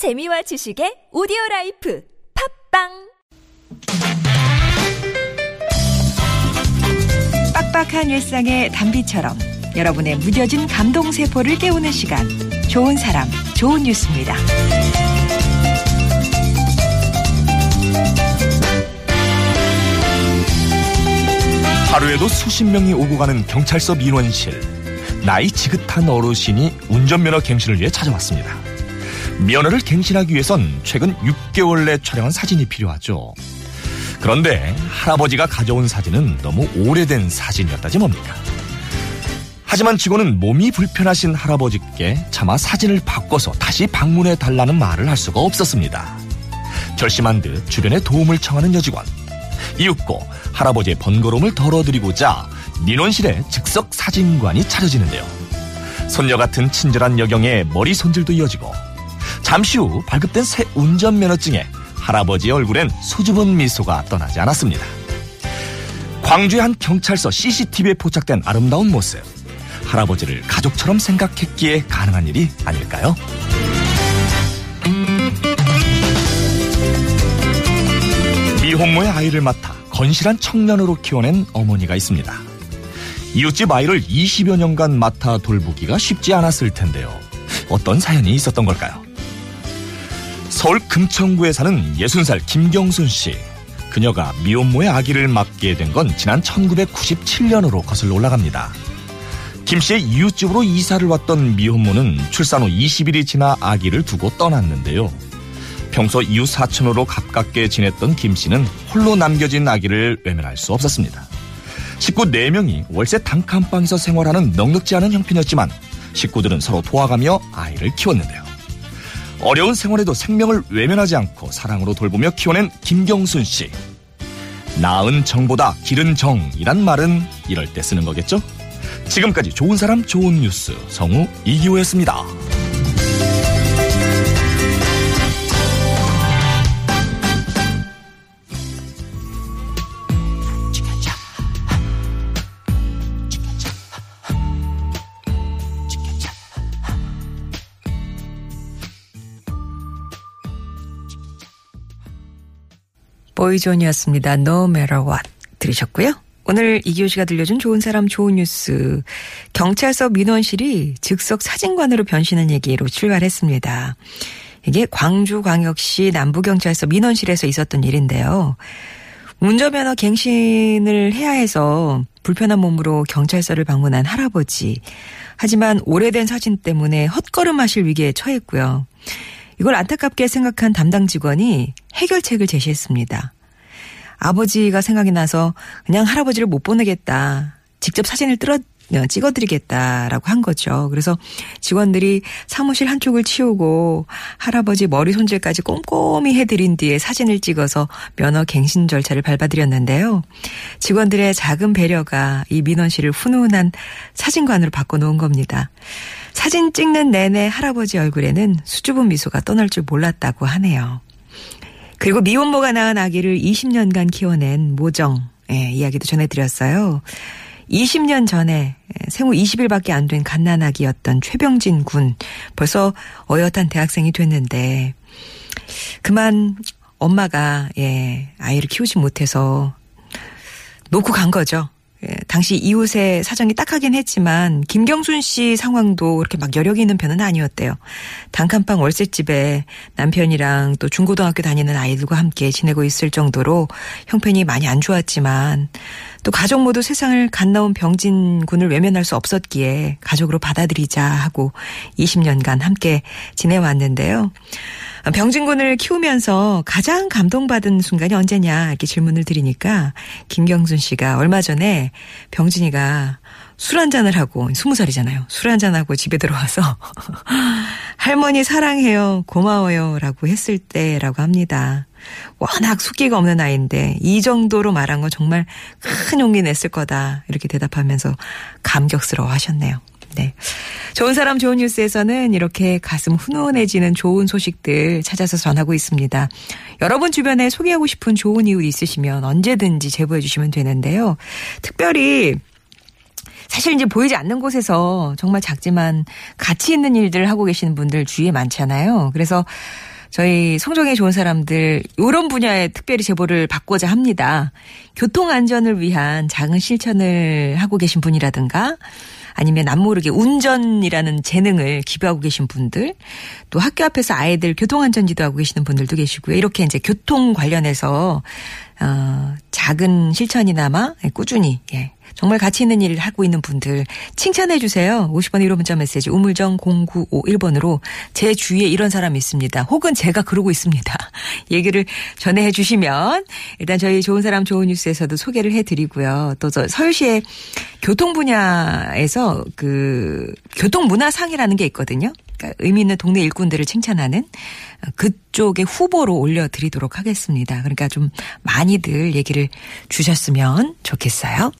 재미와 지식의 오디오 라이프 팟빵 빡빡한 일상의 단비처럼 여러분의 무뎌진 감동 세포를 깨우는 시간 좋은 사람 좋은 뉴스입니다. 하루에도 수십 명이 오고 가는 경찰서 민원실. 나이 지긋한 어르신이 운전면허 갱신을 위해 찾아왔습니다. 면허를 갱신하기 위해선 최근 6개월 내 촬영한 사진이 필요하죠. 그런데 할아버지가 가져온 사진은 너무 오래된 사진이었다지 뭡니까? 하지만 직원은 몸이 불편하신 할아버지께 차마 사진을 바꿔서 다시 방문해 달라는 말을 할 수가 없었습니다. 결심한 듯 주변에 도움을 청하는 여직원. 이윽고 할아버지의 번거로움을 덜어드리고자 민원실에 즉석 사진관이 차려지는데요. 손녀 같은 친절한 여경의 머리 손질도 이어지고 잠시 후 발급된 새 운전면허증에 할아버지의 얼굴엔 수줍은 미소가 떠나지 않았습니다. 광주의 한 경찰서 CCTV에 포착된 아름다운 모습. 할아버지를 가족처럼 생각했기에 가능한 일이 아닐까요? 미혼모의 아이를 맡아 건실한 청년으로 키워낸 어머니가 있습니다. 이웃집 아이를 20여 년간 맡아 돌보기가 쉽지 않았을 텐데요. 어떤 사연이 있었던 걸까요? 서울 금천구에 사는 60살 김경순 씨. 그녀가 미혼모의 아기를 맡게 된 건 지난 1997년으로 거슬러 올라갑니다. 김 씨의 이웃집으로 이사를 왔던 미혼모는 출산 후 20일이 지나 아기를 두고 떠났는데요. 평소 이웃 사촌으로 가깝게 지냈던 김 씨는 홀로 남겨진 아기를 외면할 수 없었습니다. 식구 4명이 월세 단칸방에서 생활하는 넉넉지 않은 형편이었지만 식구들은 서로 도와가며 아이를 키웠는데요. 어려운 생활에도 생명을 외면하지 않고 사랑으로 돌보며 키워낸 김경순 씨. 나은 정보다 기른 정이란 말은 이럴 때 쓰는 거겠죠? 지금까지 좋은 사람 좋은 뉴스 성우 이기호였습니다. 보이존이었습니다. No matter what 들으셨고요. 오늘 이기호 씨가 들려준 좋은 사람 좋은 뉴스. 경찰서 민원실이 즉석 사진관으로 변신한 얘기로 출발했습니다. 이게 광주광역시 남부경찰서 민원실에서 있었던 일인데요. 운전면허 갱신을 해야 해서 불편한 몸으로 경찰서를 방문한 할아버지. 하지만 오래된 사진 때문에 헛걸음하실 위기에 처했고요. 이걸 안타깝게 생각한 담당 직원이 해결책을 제시했습니다. 아버지가 생각이 나서 그냥 할아버지를 못 보내겠다. 직접 사진을 찍어드리겠다라고 한 거죠. 그래서 직원들이 사무실 한쪽을 치우고 할아버지 머리 손질까지 꼼꼼히 해드린 뒤에 사진을 찍어서 면허 갱신 절차를 밟아드렸는데요. 직원들의 작은 배려가 이 민원실을 훈훈한 사진관으로 바꿔놓은 겁니다. 사진 찍는 내내 할아버지 얼굴에는 수줍은 미소가 떠날 줄 몰랐다고 하네요. 그리고 미혼모가 낳은 아기를 20년간 키워낸 모정 예, 이야기도 전해드렸어요. 20년 전에 생후 20일밖에 안 된 갓난아기였던 최병진 군 벌써 어엿한 대학생이 됐는데 그만 엄마가 예 아이를 키우지 못해서 놓고 간 거죠. 예, 당시 이웃의 사정이 딱하긴 했지만 김경순 씨 상황도 그렇게 막 여력이 있는 편은 아니었대요. 단칸방 월세집에 남편이랑 또 중고등학교 다니는 아이들과 함께 지내고 있을 정도로 형편이 많이 안 좋았지만 또 가족 모두 세상을 갓 나온 병진 군을 외면할 수 없었기에 가족으로 받아들이자 하고 20년간 함께 지내왔는데요. 병진군을 키우면서 가장 감동받은 순간이 언제냐 이렇게 질문을 드리니까 김경순 씨가 얼마 전에 병진이가 술 한잔을 하고 스무 살이잖아요. 술 한잔하고 집에 들어와서 할머니 사랑해요 고마워요 라고 했을 때라고 합니다. 워낙 숙기가 없는 아이인데 이 정도로 말한 건 정말 큰 용기 냈을 거다 이렇게 대답하면서 감격스러워 하셨네요. 네. 좋은 사람 좋은 뉴스에서는 이렇게 가슴 훈훈해지는 좋은 소식들 찾아서 전하고 있습니다. 여러분 주변에 소개하고 싶은 좋은 이웃 있으시면 언제든지 제보해 주시면 되는데요. 특별히 사실 이제 보이지 않는 곳에서 정말 작지만 가치 있는 일들을 하고 계시는 분들 주위에 많잖아요. 그래서 저희 성정에 좋은 사람들 이런 분야에 특별히 제보를 받고자 합니다. 교통 안전을 위한 작은 실천을 하고 계신 분이라든가 아니면 남모르게 운전이라는 재능을 기부하고 계신 분들, 또 학교 앞에서 아이들 교통안전지도 하고 계시는 분들도 계시고요. 이렇게 이제 교통 관련해서 어, 작은 실천이나마 꾸준히 예, 정말 가치 있는 일을 하고 있는 분들 칭찬해 주세요. 50번 1호 문자 메시지 우물정 0951번으로 제 주위에 이런 사람이 있습니다. 혹은 제가 그러고 있습니다. 얘기를 전해 주시면 일단 저희 좋은 사람 좋은 뉴스에서도 소개를 해 드리고요. 또 저 서울시의 교통 분야에서 그 교통 문화상이라는 게 있거든요. 그러니까 의미 있는 동네 일꾼들을 칭찬하는 그쪽의 후보로 올려드리도록 하겠습니다. 그러니까 좀 많이들 얘기를 주셨으면 좋겠어요.